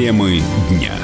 Темы дня.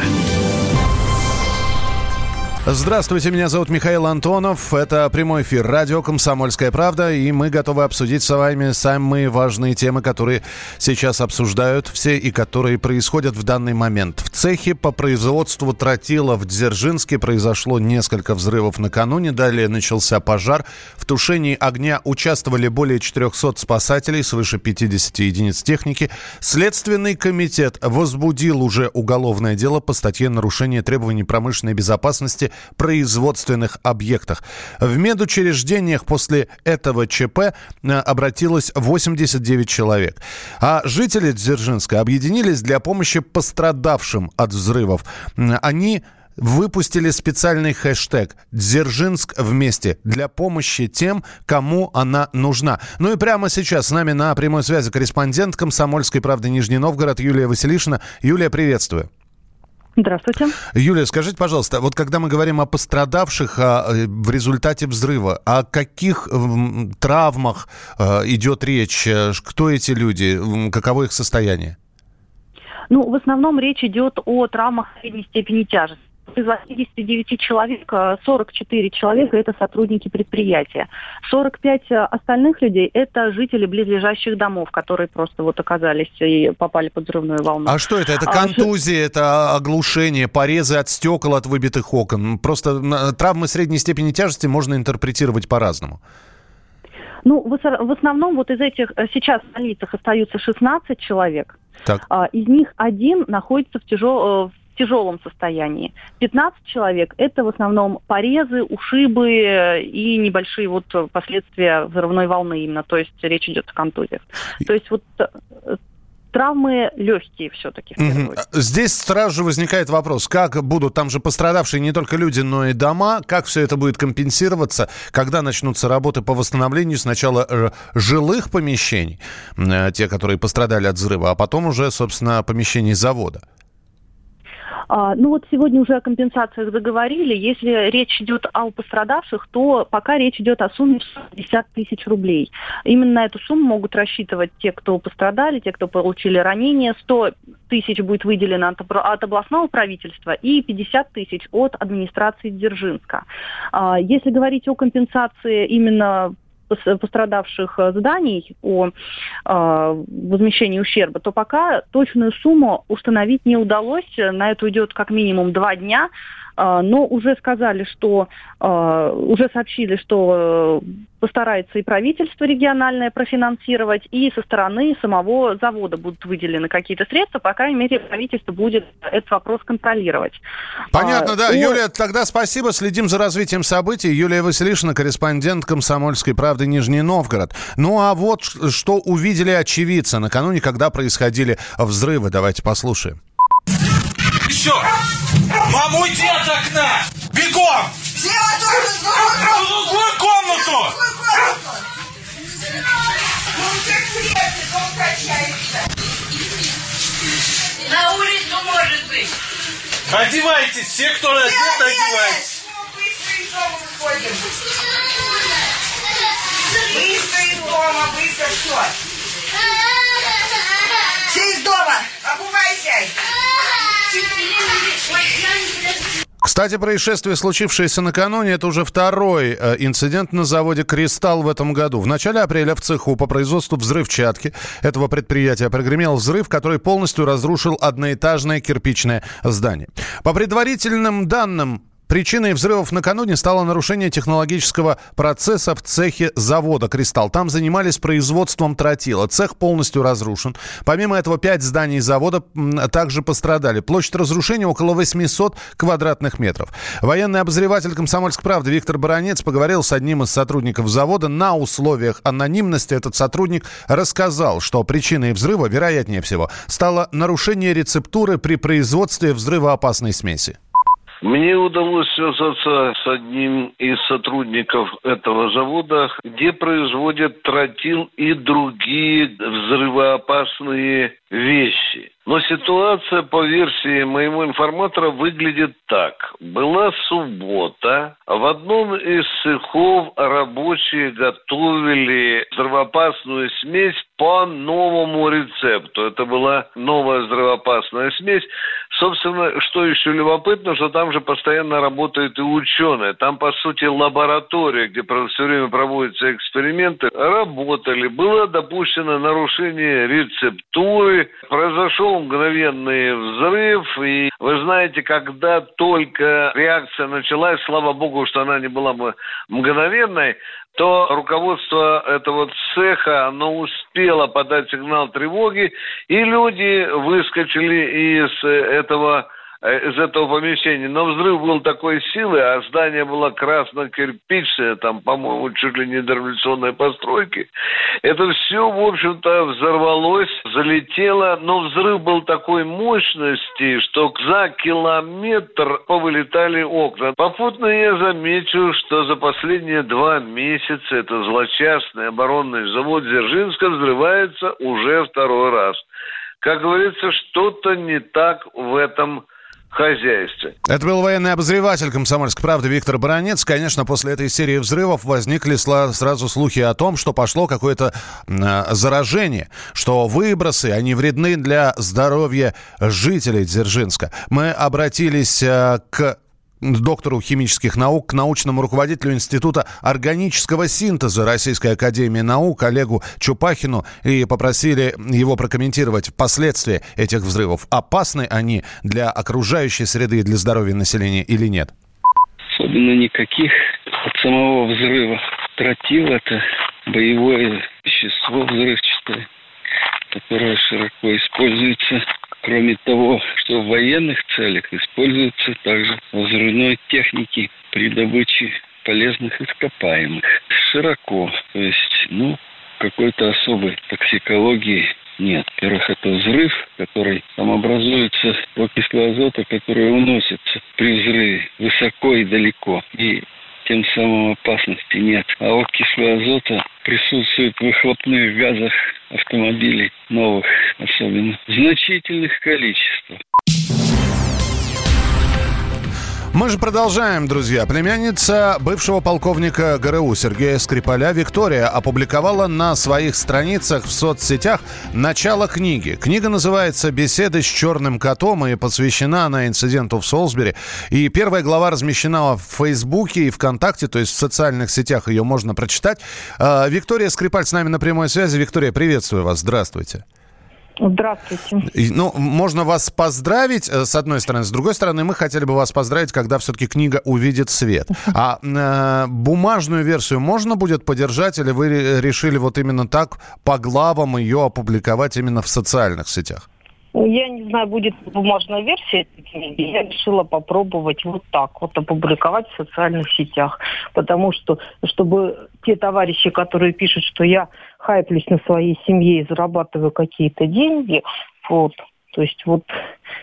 Здравствуйте, меня зовут Михаил Антонов. Это прямой эфир радио «Комсомольская правда», и мы готовы обсудить с вами самые важные темы, которые сейчас обсуждают все и которые происходят в данный момент. В цехе по производству тротила в Дзержинске произошло несколько взрывов накануне. Далее начался пожар. В тушении огня участвовали более 400 спасателей, свыше 50 единиц техники. Следственный комитет возбудил уже уголовное дело по статье «Нарушение требований промышленной безопасности производственных объектах. В медучреждениях после этого ЧП э, обратилось 89 человек. А жители Дзержинска объединились для помощи пострадавшим от взрывов. Они выпустили специальный хэштег «Дзержинск вместе» для помощи тем, кому она нужна. Ну и прямо сейчас с нами на прямой связи корреспондент «Комсомольской правды» Нижний Новгород Юлия Василишина. Юлия, приветствую. Здравствуйте. Юлия, скажите, пожалуйста, вот когда мы говорим о пострадавших а, э, в результате взрыва, о каких э, травмах э, идет речь? Кто эти люди? Каково их состояние? Ну, в основном речь идет о травмах средней степени тяжести из 89 человек 44 человека – это сотрудники предприятия. 45 остальных людей – это жители близлежащих домов, которые просто вот оказались и попали под взрывную волну. А что это? Это контузия, а, это оглушение, порезы от стекол, от выбитых окон? Просто травмы средней степени тяжести можно интерпретировать по-разному. Ну, в основном вот из этих э, сейчас в больницах остаются 16 человек. Так. А, из них один находится в, тяжел, э, тяжелом состоянии. 15 человек – это в основном порезы, ушибы и небольшие вот последствия взрывной волны именно, то есть речь идет о контузиях. То есть вот э, травмы легкие все-таки. Угу. Здесь сразу же возникает вопрос, как будут, там же пострадавшие не только люди, но и дома, как все это будет компенсироваться, когда начнутся работы по восстановлению сначала э, жилых помещений, э, те, которые пострадали от взрыва, а потом уже, собственно, помещений завода. А, ну вот сегодня уже о компенсациях заговорили. Если речь идет о пострадавших, то пока речь идет о сумме 60 тысяч рублей. Именно эту сумму могут рассчитывать те, кто пострадали, те, кто получили ранения. 100 тысяч будет выделено от, от областного правительства и 50 тысяч от администрации Дзержинска. А, если говорить о компенсации именно пострадавших э, зданий, о э, возмещении ущерба, то пока точную сумму установить не удалось. На это уйдет как минимум два дня. А, но уже сказали, что а, уже сообщили, что э, постарается и правительство региональное профинансировать, и со стороны самого завода будут выделены какие-то средства, по крайней мере, правительство будет этот вопрос контролировать. Понятно, а, да. О... Юлия, тогда спасибо. Следим за развитием событий. Юлия Василишина, корреспондент «Комсомольской правды» Нижний Новгород. Ну а вот что увидели очевидцы накануне, когда происходили взрывы. Давайте послушаем. Все! Мама, уйди от окна! Бегом! В другую комнату! На улицу, может быть. Одевайтесь, все, кто одет, одевайтесь. Быстро из дома, быстро все. Все из дома, обувайся. Кстати, происшествие, случившееся накануне, это уже второй э, инцидент на заводе «Кристалл» в этом году. В начале апреля в цеху по производству взрывчатки этого предприятия прогремел взрыв, который полностью разрушил одноэтажное кирпичное здание. По предварительным данным, Причиной взрывов накануне стало нарушение технологического процесса в цехе завода «Кристалл». Там занимались производством тротила. Цех полностью разрушен. Помимо этого, пять зданий завода также пострадали. Площадь разрушения около 800 квадратных метров. Военный обозреватель «Комсомольской правды» Виктор Баранец поговорил с одним из сотрудников завода. На условиях анонимности этот сотрудник рассказал, что причиной взрыва, вероятнее всего, стало нарушение рецептуры при производстве взрывоопасной смеси. Мне удалось связаться с одним из сотрудников этого завода, где производят тротил и другие взрывоопасные вещи. Но ситуация, по версии моего информатора, выглядит так. Была суббота. В одном из цехов рабочие готовили взрывоопасную смесь по новому рецепту. Это была новая взрывоопасная смесь. Собственно, что еще любопытно, что там же постоянно работают и ученые. Там, по сути, лаборатория, где все время проводятся эксперименты, работали. Было допущено нарушение рецептуры, произошел мгновенный взрыв. И вы знаете, когда только реакция началась, слава богу, что она не была мгновенной, то руководство этого цеха, оно успело подать сигнал тревоги, и люди выскочили из этого из этого помещения. Но взрыв был такой силы, а здание было красно-кирпичное, там, по-моему, чуть ли не дореволюционной постройки. Это все, в общем-то, взорвалось, залетело, но взрыв был такой мощности, что за километр повылетали окна. Попутно я замечу, что за последние два месяца этот злочастный оборонный завод Дзержинска взрывается уже второй раз. Как говорится, что-то не так в этом хозяйстве. Это был военный обозреватель «Комсомольской правды» Виктор Баранец. Конечно, после этой серии взрывов возникли сразу слухи о том, что пошло какое-то заражение, что выбросы, они вредны для здоровья жителей Дзержинска. Мы обратились э, к доктору химических наук, к научному руководителю Института органического синтеза Российской Академии Наук Олегу Чупахину и попросили его прокомментировать последствия этих взрывов. Опасны они для окружающей среды и для здоровья населения или нет? Особенно никаких от самого взрыва. Тротил – это боевое вещество взрывчатое, которое широко используется Кроме того, что в военных целях используются также взрывной техники при добыче полезных ископаемых. Широко. То есть, ну, какой-то особой токсикологии нет. Во-первых, это взрыв, который там образуется окислы азота, которые уносятся при взрыве высоко и далеко. И тем самым опасности нет. А окислы азота присутствуют в выхлопных газах автомобилей новых, особенно значительных количествах. Мы же продолжаем, друзья. Племянница бывшего полковника ГРУ Сергея Скрипаля Виктория опубликовала на своих страницах в соцсетях начало книги. Книга называется «Беседы с черным котом» и посвящена она инциденту в Солсбери. И первая глава размещена в Фейсбуке и ВКонтакте, то есть в социальных сетях ее можно прочитать. А, Виктория Скрипаль с нами на прямой связи. Виктория, приветствую вас. Здравствуйте. Здравствуйте. Ну, можно вас поздравить, э, с одной стороны. С другой стороны, мы хотели бы вас поздравить, когда все-таки книга увидит свет. А э, бумажную версию можно будет поддержать, или вы решили вот именно так по главам ее опубликовать именно в социальных сетях? Я не знаю, будет бумажная версия этой книги. Я решила попробовать вот так вот опубликовать в социальных сетях. Потому что, чтобы те товарищи, которые пишут, что я хайплюсь на своей семье и зарабатываю какие-то деньги, вот, то есть вот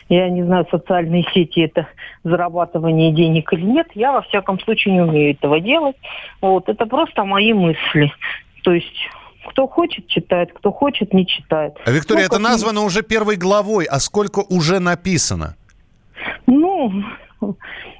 я не знаю, социальные сети это зарабатывание денег или нет, я во всяком случае не умею этого делать. Вот, это просто мои мысли. То есть кто хочет, читает, кто хочет, не читает. А, Виктория, ну, это названо уже первой главой, а сколько уже написано? Ну,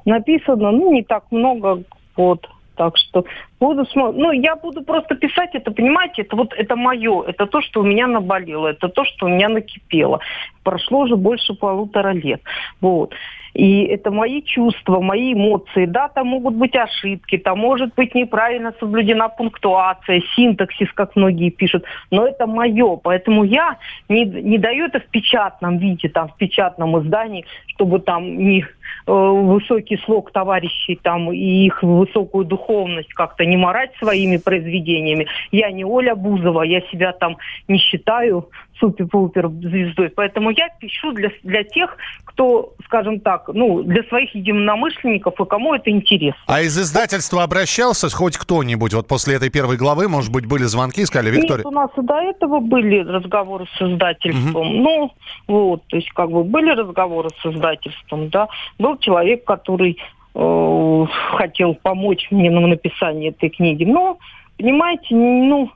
написано, ну, не так много, вот. Так что буду смотреть. Ну, я буду просто писать это, понимаете, это вот это мое, это то, что у меня наболело, это то, что у меня накипело. Прошло уже больше полутора лет. Вот. И это мои чувства, мои эмоции. Да, там могут быть ошибки, там может быть неправильно соблюдена пунктуация, синтаксис, как многие пишут. Но это мое, поэтому я не, не даю это в печатном виде, там, в печатном издании, чтобы там не высокий слог товарищей там и их высокую духовность как-то не морать своими произведениями. Я не Оля Бузова, я себя там не считаю супер-пупер звездой. Поэтому я пишу для, для тех, кто, скажем так, ну, для своих единомышленников и кому это интересно. А из издательства обращался хоть кто-нибудь? Вот после этой первой главы, может быть, были звонки, сказали, Виктория? Нет, у нас и до этого были разговоры с издательством. Угу. Ну, вот, то есть как бы были разговоры с издательством, да. Был человек, который э, хотел помочь мне на написании этой книги. Но, понимаете, ну,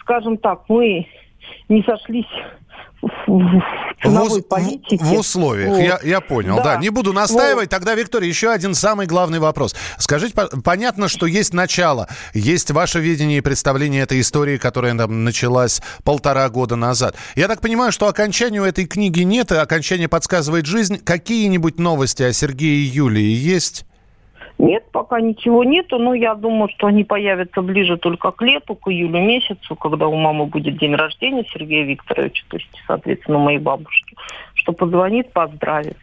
скажем так, мы не сошлись в в, политике. В, в условиях, вот. я, я понял, да. да. Не буду настаивать. Вот. Тогда, Виктория, еще один самый главный вопрос. Скажите, понятно, что есть начало, есть ваше видение и представление этой истории, которая там началась полтора года назад. Я так понимаю, что окончанию этой книги нет, и окончание подсказывает жизнь. Какие-нибудь новости о Сергее и Юлии есть? Нет, пока ничего нету, но я думаю, что они появятся ближе только к лету, к июлю месяцу, когда у мамы будет день рождения Сергея Викторовича, то есть, соответственно, моей бабушки, что позвонит, поздравит.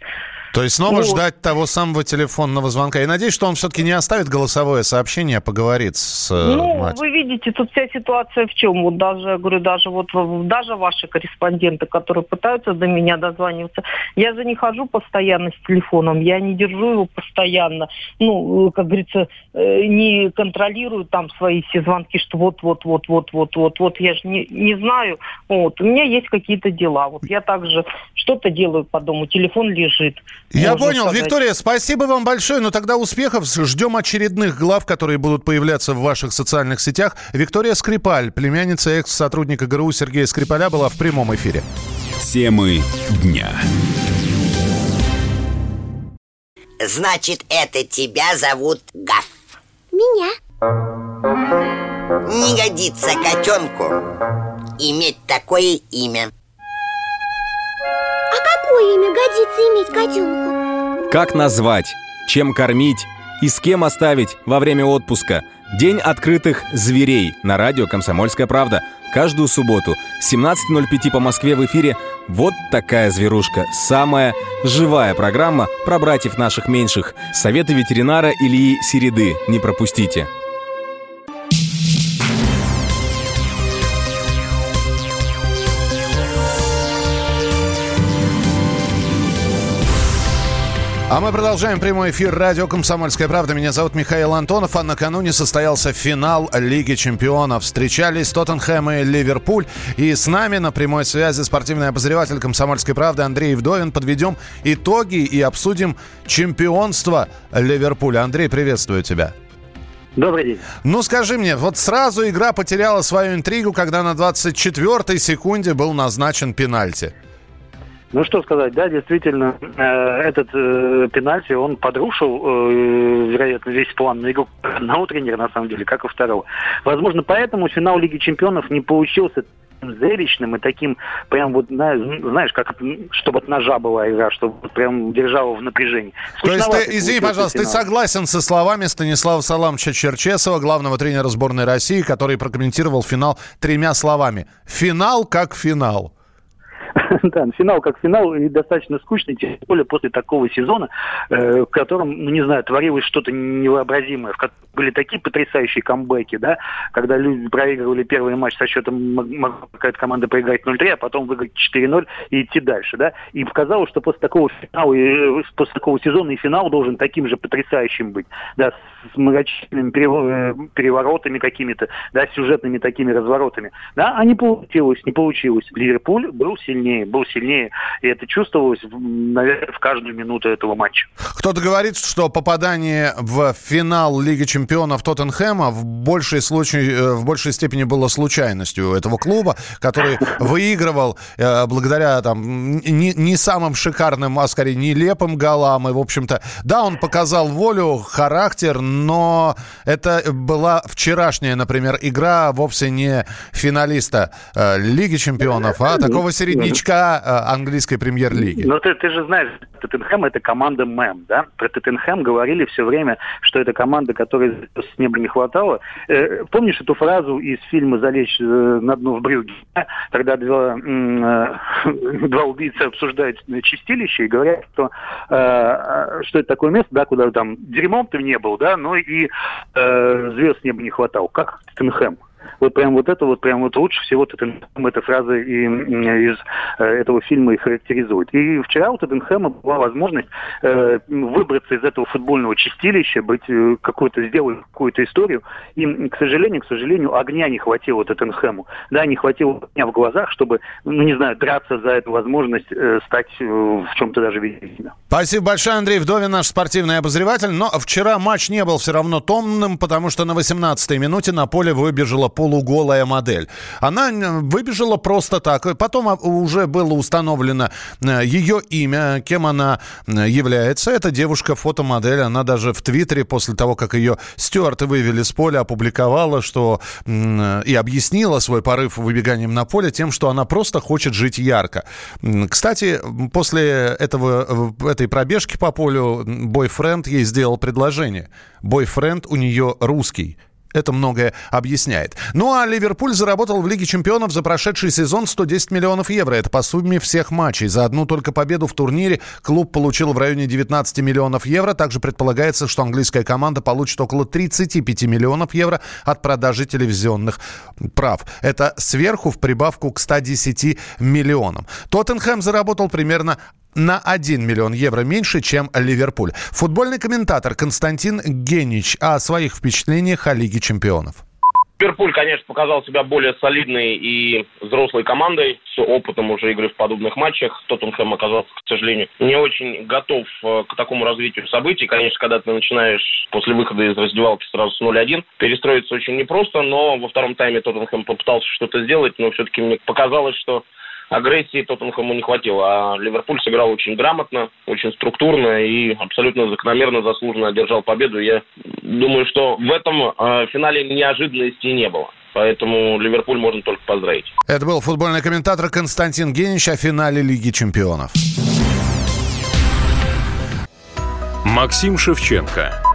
То есть снова вот. ждать того самого телефонного звонка. Я надеюсь, что он все-таки не оставит голосовое сообщение, а поговорит с э, Ну, матерью. вы видите, тут вся ситуация в чем? Вот даже, говорю, даже вот даже ваши корреспонденты, которые пытаются до меня дозваниваться, я же не хожу постоянно с телефоном, я не держу его постоянно. Ну, как говорится, э, не контролирую там свои все звонки, что вот-вот-вот-вот-вот-вот-вот. Я же не, не знаю. Вот. У меня есть какие-то дела. Вот я также что-то делаю по дому, телефон лежит. Я понял. Сказать. Виктория, спасибо вам большое. Но тогда успехов. Ждем очередных глав, которые будут появляться в ваших социальных сетях. Виктория Скрипаль, племянница экс-сотрудника ГРУ Сергея Скрипаля, была в прямом эфире. Темы дня. Значит, это тебя зовут Гаф? Меня. Не годится котенку иметь такое имя. Имя годится иметь котенку? Как назвать, чем кормить и с кем оставить во время отпуска? День открытых зверей на радио «Комсомольская правда». Каждую субботу 17.05 по Москве в эфире «Вот такая зверушка». Самая живая программа про братьев наших меньших. Советы ветеринара Ильи Середы. Не пропустите. А мы продолжаем прямой эфир радио «Комсомольская правда». Меня зовут Михаил Антонов, а накануне состоялся финал Лиги чемпионов. Встречались Тоттенхэм и Ливерпуль. И с нами на прямой связи спортивный обозреватель «Комсомольской правды» Андрей Вдовин. Подведем итоги и обсудим чемпионство Ливерпуля. Андрей, приветствую тебя. Добрый день. Ну, скажи мне, вот сразу игра потеряла свою интригу, когда на 24-й секунде был назначен пенальти. Ну что сказать, да, действительно, э, этот э, пенальти, он подрушил, э, вероятно, весь план на игру одного тренера, на самом деле, как и второго. Возможно, поэтому финал Лиги Чемпионов не получился зрелищным и таким, прям вот, знаешь, как чтобы от ножа была игра, чтобы прям держала в напряжении. То есть ты, извини, пожалуйста, финал. ты согласен со словами Станислава Саламовича Черчесова, главного тренера сборной России, который прокомментировал финал тремя словами. Финал как финал. да, финал как финал, и достаточно скучный, тем более после такого сезона, э, в котором, ну не знаю, творилось что-то невообразимое, в были такие потрясающие камбэки, да, когда люди проигрывали первый матч со счетом, могла какая-то команда проиграть 0-3, а потом выиграть 4-0 и идти дальше, да, и показалось, что после такого финала, и, после такого сезона и финал должен таким же потрясающим быть, да, с многочисленными э, переворотами какими-то, да, сюжетными такими разворотами, да, а не получилось, не получилось. Ливерпуль был сильнее, был сильнее, и это чувствовалось, наверное, в каждую минуту этого матча. Кто-то говорит, что попадание в финал Лиги чемпионов Тоттенхэма в большей, случае, э, в большей степени было случайностью этого клуба, который выигрывал э, благодаря там не, не самым шикарным, а скорее нелепым голам. И, в общем-то, да, он показал волю, характер, но это была вчерашняя, например, игра вовсе не финалиста э, Лиги чемпионов, а такого середнячка э, английской премьер-лиги. Но ты, ты же знаешь, Тоттенхэм это команда МЭМ, да? Про Тоттенхэм говорили все время, что это команда, которой с неба не хватало. Э, помнишь эту фразу из фильма «Залечь э, на дно в брюге»? Да? Тогда два, э, два убийцы обсуждают чистилище и говорят, что, э, что это такое место, да, куда там дерьмом ты не был, да, но и э, звезд с неба не хватало. Как Тоттенхэм? Вот прям вот это вот прям вот лучше всего Тоттенхэм эта фраза и, из э, этого фильма и характеризует. И вчера у Тоттенхэма была возможность э, выбраться из этого футбольного чистилища, быть э, какой-то, сделать какую-то историю. И, к сожалению, к сожалению, огня не хватило Тоттенхэму. Да, не хватило огня в глазах, чтобы, ну не знаю, драться за эту возможность э, стать э, в чем-то даже видимо. Спасибо большое, Андрей Вдовин, наш спортивный обозреватель. Но вчера матч не был все равно томным, потому что на 18-й минуте на поле выбежала полуголая модель. Она выбежала просто так. Потом уже было установлено ее имя, кем она является. Это девушка-фотомодель. Она даже в Твиттере после того, как ее стюарты вывели с поля, опубликовала, что и объяснила свой порыв выбеганием на поле тем, что она просто хочет жить ярко. Кстати, после этого, этой пробежки по полю бойфренд ей сделал предложение. Бойфренд у нее русский. Это многое объясняет. Ну а Ливерпуль заработал в Лиге чемпионов за прошедший сезон 110 миллионов евро. Это по сумме всех матчей. За одну только победу в турнире клуб получил в районе 19 миллионов евро. Также предполагается, что английская команда получит около 35 миллионов евро от продажи телевизионных прав. Это сверху в прибавку к 110 миллионам. Тоттенхэм заработал примерно на 1 миллион евро меньше, чем Ливерпуль. Футбольный комментатор Константин Генич о своих впечатлениях о Лиге чемпионов. Ливерпуль, конечно, показал себя более солидной и взрослой командой с опытом уже игры в подобных матчах. Тоттенхэм оказался, к сожалению, не очень готов э, к такому развитию событий. Конечно, когда ты начинаешь после выхода из раздевалки сразу с 0-1, перестроиться очень непросто, но во втором тайме Тоттенхэм попытался что-то сделать, но все-таки мне показалось, что агрессии Тоттенхэму не хватило. А Ливерпуль сыграл очень грамотно, очень структурно и абсолютно закономерно, заслуженно одержал победу. Я думаю, что в этом э, финале неожиданности не было. Поэтому Ливерпуль можно только поздравить. Это был футбольный комментатор Константин Генич о финале Лиги чемпионов. Максим Шевченко.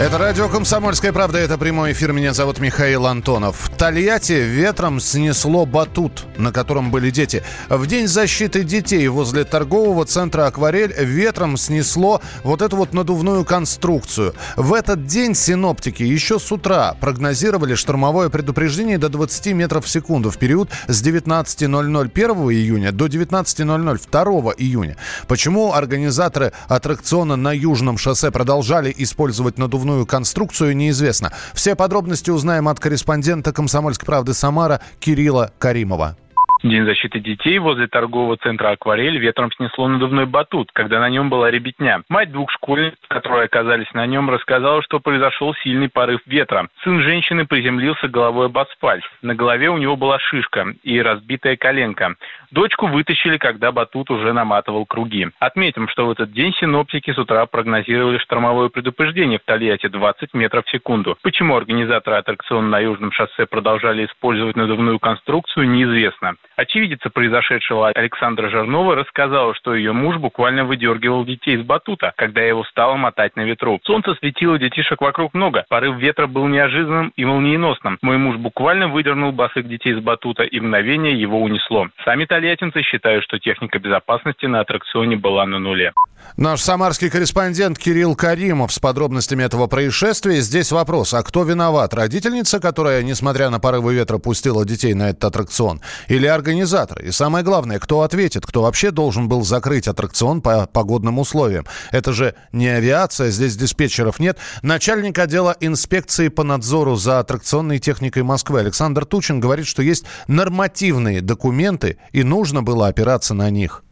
Это радио «Комсомольская правда». Это прямой эфир. Меня зовут Михаил Антонов. В Тольятти ветром снесло батут, на котором были дети. В День защиты детей возле торгового центра «Акварель» ветром снесло вот эту вот надувную конструкцию. В этот день синоптики еще с утра прогнозировали штормовое предупреждение до 20 метров в секунду в период с 19.00 1 июня до 19.00 2 июня. Почему организаторы аттракциона на Южном шоссе продолжали использовать надувную взрывную конструкцию, неизвестно. Все подробности узнаем от корреспондента «Комсомольской правды» Самара Кирилла Каримова. День защиты детей возле торгового центра «Акварель» ветром снесло надувной батут, когда на нем была ребятня. Мать двух школьниц, которые оказались на нем, рассказала, что произошел сильный порыв ветра. Сын женщины приземлился головой об асфальт. На голове у него была шишка и разбитая коленка. Дочку вытащили, когда батут уже наматывал круги. Отметим, что в этот день синоптики с утра прогнозировали штормовое предупреждение в Тольятти 20 метров в секунду. Почему организаторы аттракциона на Южном шоссе продолжали использовать надувную конструкцию, неизвестно. Очевидица произошедшего Александра Жернова рассказала, что ее муж буквально выдергивал детей из батута, когда его стало мотать на ветру. Солнце светило, детишек вокруг много. Порыв ветра был неожиданным и молниеносным. Мой муж буквально выдернул босых детей из батута, и мгновение его унесло. Сами тольяттинцы считают, что техника безопасности на аттракционе была на нуле. Наш самарский корреспондент Кирилл Каримов с подробностями этого происшествия. Здесь вопрос, а кто виноват? Родительница, которая, несмотря на порывы ветра, пустила детей на этот аттракцион? Или организатор? И самое главное, кто ответит? Кто вообще должен был закрыть аттракцион по погодным условиям? Это же не авиация, здесь диспетчеров нет. Начальник отдела инспекции по надзору за аттракционной техникой Москвы Александр Тучин говорит, что есть нормативные документы, и нужно было опираться на них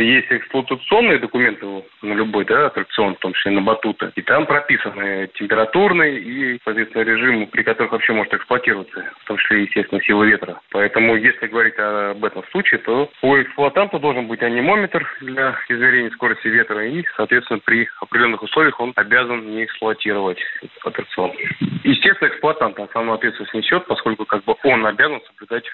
есть эксплуатационные документы на любой да, аттракцион, в том числе на батуты. И там прописаны температурные и, соответственно, режимы, при которых вообще может эксплуатироваться, в том числе, естественно, сила ветра. Поэтому, если говорить об этом случае, то у эксплуатанта должен быть анимометр для измерения скорости ветра, и, соответственно, при определенных условиях он обязан не эксплуатировать аттракцион. Естественно, эксплуатант основную ответственность несет, поскольку как бы он обязан соблюдать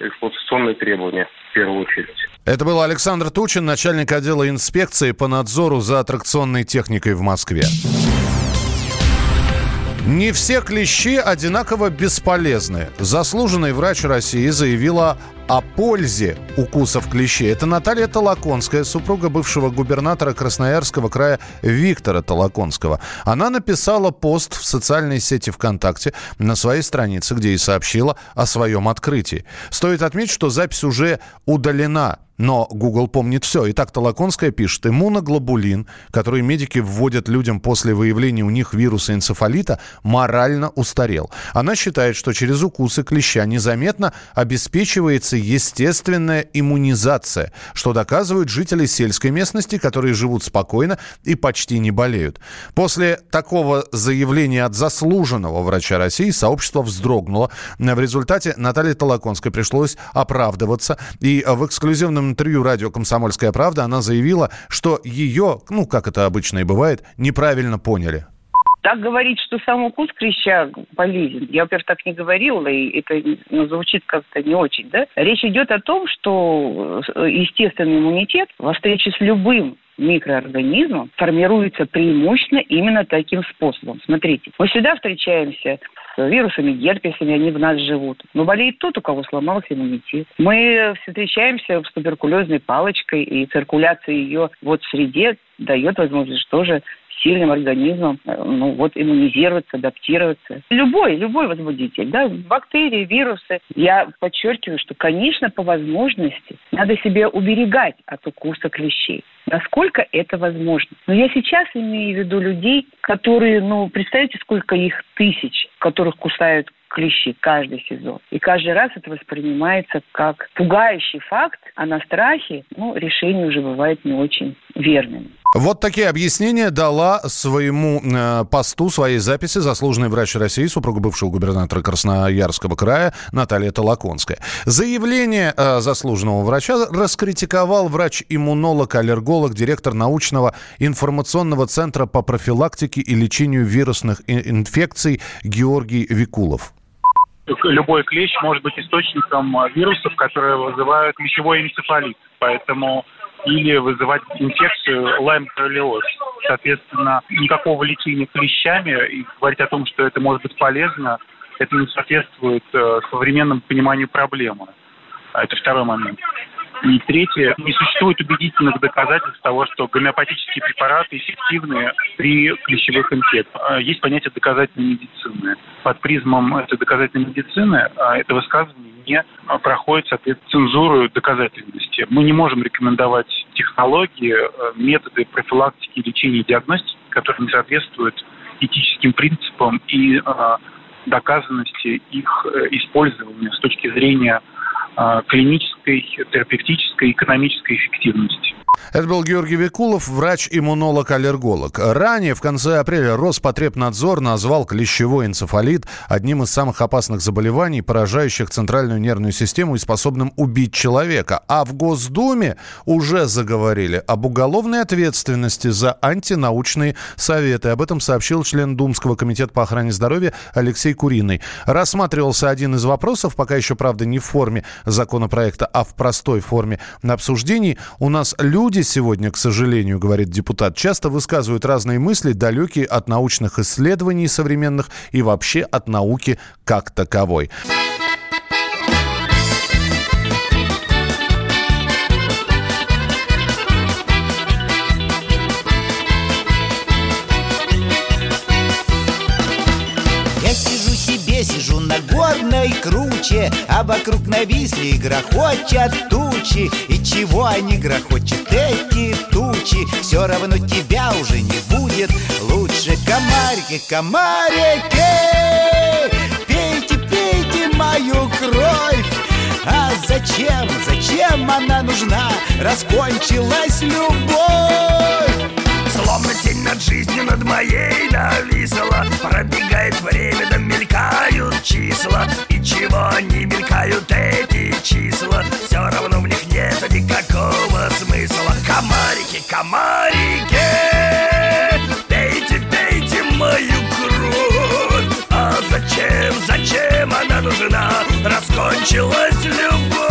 эксплуатационные требования в первую очередь. Это был Александр Тучин, начальник отдела инспекции по надзору за аттракционной техникой в Москве. Не все клещи одинаково бесполезны. Заслуженный врач России заявила о пользе укусов клещей. Это Наталья Толоконская, супруга бывшего губернатора Красноярского края Виктора Толоконского. Она написала пост в социальной сети ВКонтакте на своей странице, где и сообщила о своем открытии. Стоит отметить, что запись уже удалена но Google помнит все. Итак, Толоконская пишет, иммуноглобулин, который медики вводят людям после выявления у них вируса энцефалита, морально устарел. Она считает, что через укусы клеща незаметно обеспечивается естественная иммунизация, что доказывают жители сельской местности, которые живут спокойно и почти не болеют. После такого заявления от заслуженного врача России сообщество вздрогнуло. В результате Наталье Толоконской пришлось оправдываться и в эксклюзивном интервью радио «Комсомольская правда» она заявила, что ее, ну, как это обычно и бывает, неправильно поняли. Так говорить, что сам укус клеща полезен, я, во-первых, так не говорила, и это ну, звучит как-то не очень, да? Речь идет о том, что э, естественный иммунитет во встрече с любым микроорганизмом формируется преимущественно именно таким способом. Смотрите, мы всегда встречаемся с вирусами, герпесами, они в нас живут. Но болеет тот, у кого сломался иммунитет. Мы встречаемся с туберкулезной палочкой, и циркуляция ее вот в среде дает возможность тоже сильным организмом, э, ну вот иммунизироваться, адаптироваться. Любой, любой возбудитель, да, бактерии, вирусы. Я подчеркиваю, что, конечно, по возможности надо себя уберегать от укуса клещей. Насколько это возможно. Но я сейчас имею в виду людей, которые, ну, представьте, сколько их тысяч, которых кусают клещи каждый сезон. И каждый раз это воспринимается как пугающий факт, а на страхе ну, решение уже бывает не очень верным. Вот такие объяснения дала своему э, посту, своей записи заслуженный врач России, супруга бывшего губернатора Красноярского края Наталья Толоконская. Заявление э, заслуженного врача раскритиковал врач-иммунолог-аллерголог, директор научного информационного центра по профилактике и лечению вирусных инфекций Георгий Викулов любой клещ может быть источником э, вирусов, которые вызывают клещевой энцефалит. Поэтому или вызывать инфекцию лайм-пролиоз. Соответственно, никакого лечения клещами и говорить о том, что это может быть полезно, это не соответствует э, современному пониманию проблемы. А это второй момент. И третье, не существует убедительных доказательств того, что гомеопатические препараты эффективны при клещевых инфекциях. А есть понятие доказательной медицины. Под призмом этой доказательной медицины а, это высказывание не проходит, соответственно, цензуру доказательности. Мы не можем рекомендовать технологии, методы профилактики, лечения и диагностики, которые не соответствуют этическим принципам и доказанности их э, использования с точки зрения клинической, терапевтической, экономической эффективности. Это был Георгий Викулов, врач-иммунолог-аллерголог. Ранее, в конце апреля, Роспотребнадзор назвал клещевой энцефалит одним из самых опасных заболеваний, поражающих центральную нервную систему и способным убить человека. А в Госдуме уже заговорили об уголовной ответственности за антинаучные советы. Об этом сообщил член Думского комитета по охране здоровья Алексей Куриный. Рассматривался один из вопросов, пока еще, правда, не в форме законопроекта, а в простой форме обсуждений. У нас люди Люди сегодня, к сожалению, говорит депутат, часто высказывают разные мысли, далекие от научных исследований современных и вообще от науки как таковой. Горной круче, а вокруг нависли и грохочат тучи. И чего они грохочут, эти тучи? Все равно тебя уже не будет лучше. Комарики, комарики, пейте, пейте мою кровь. А зачем, зачем она нужна? Раскончилась любовь. Словно тень над жизнью над моей нависла. Пробегает время, да мелькают числа. И чего они мелькают эти числа Все равно в них нет никакого смысла. Комарики, комарики Пейте, пейте мою кровь. А зачем, зачем она нужна? Раскончилась любовь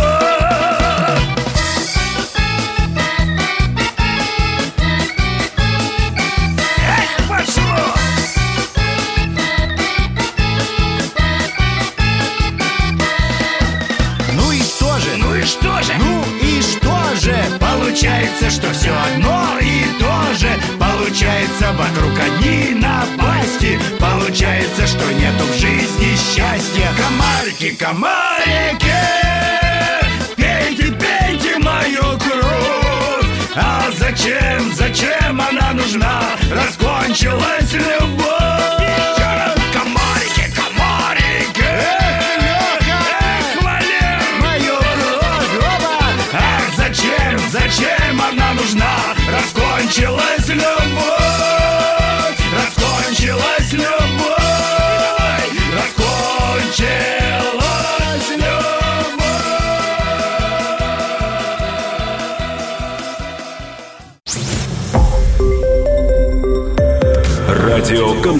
нету в жизни счастья. Комарики, комарики Пейте, пейте мою кровь. А зачем, зачем она нужна? Раскончилась любовь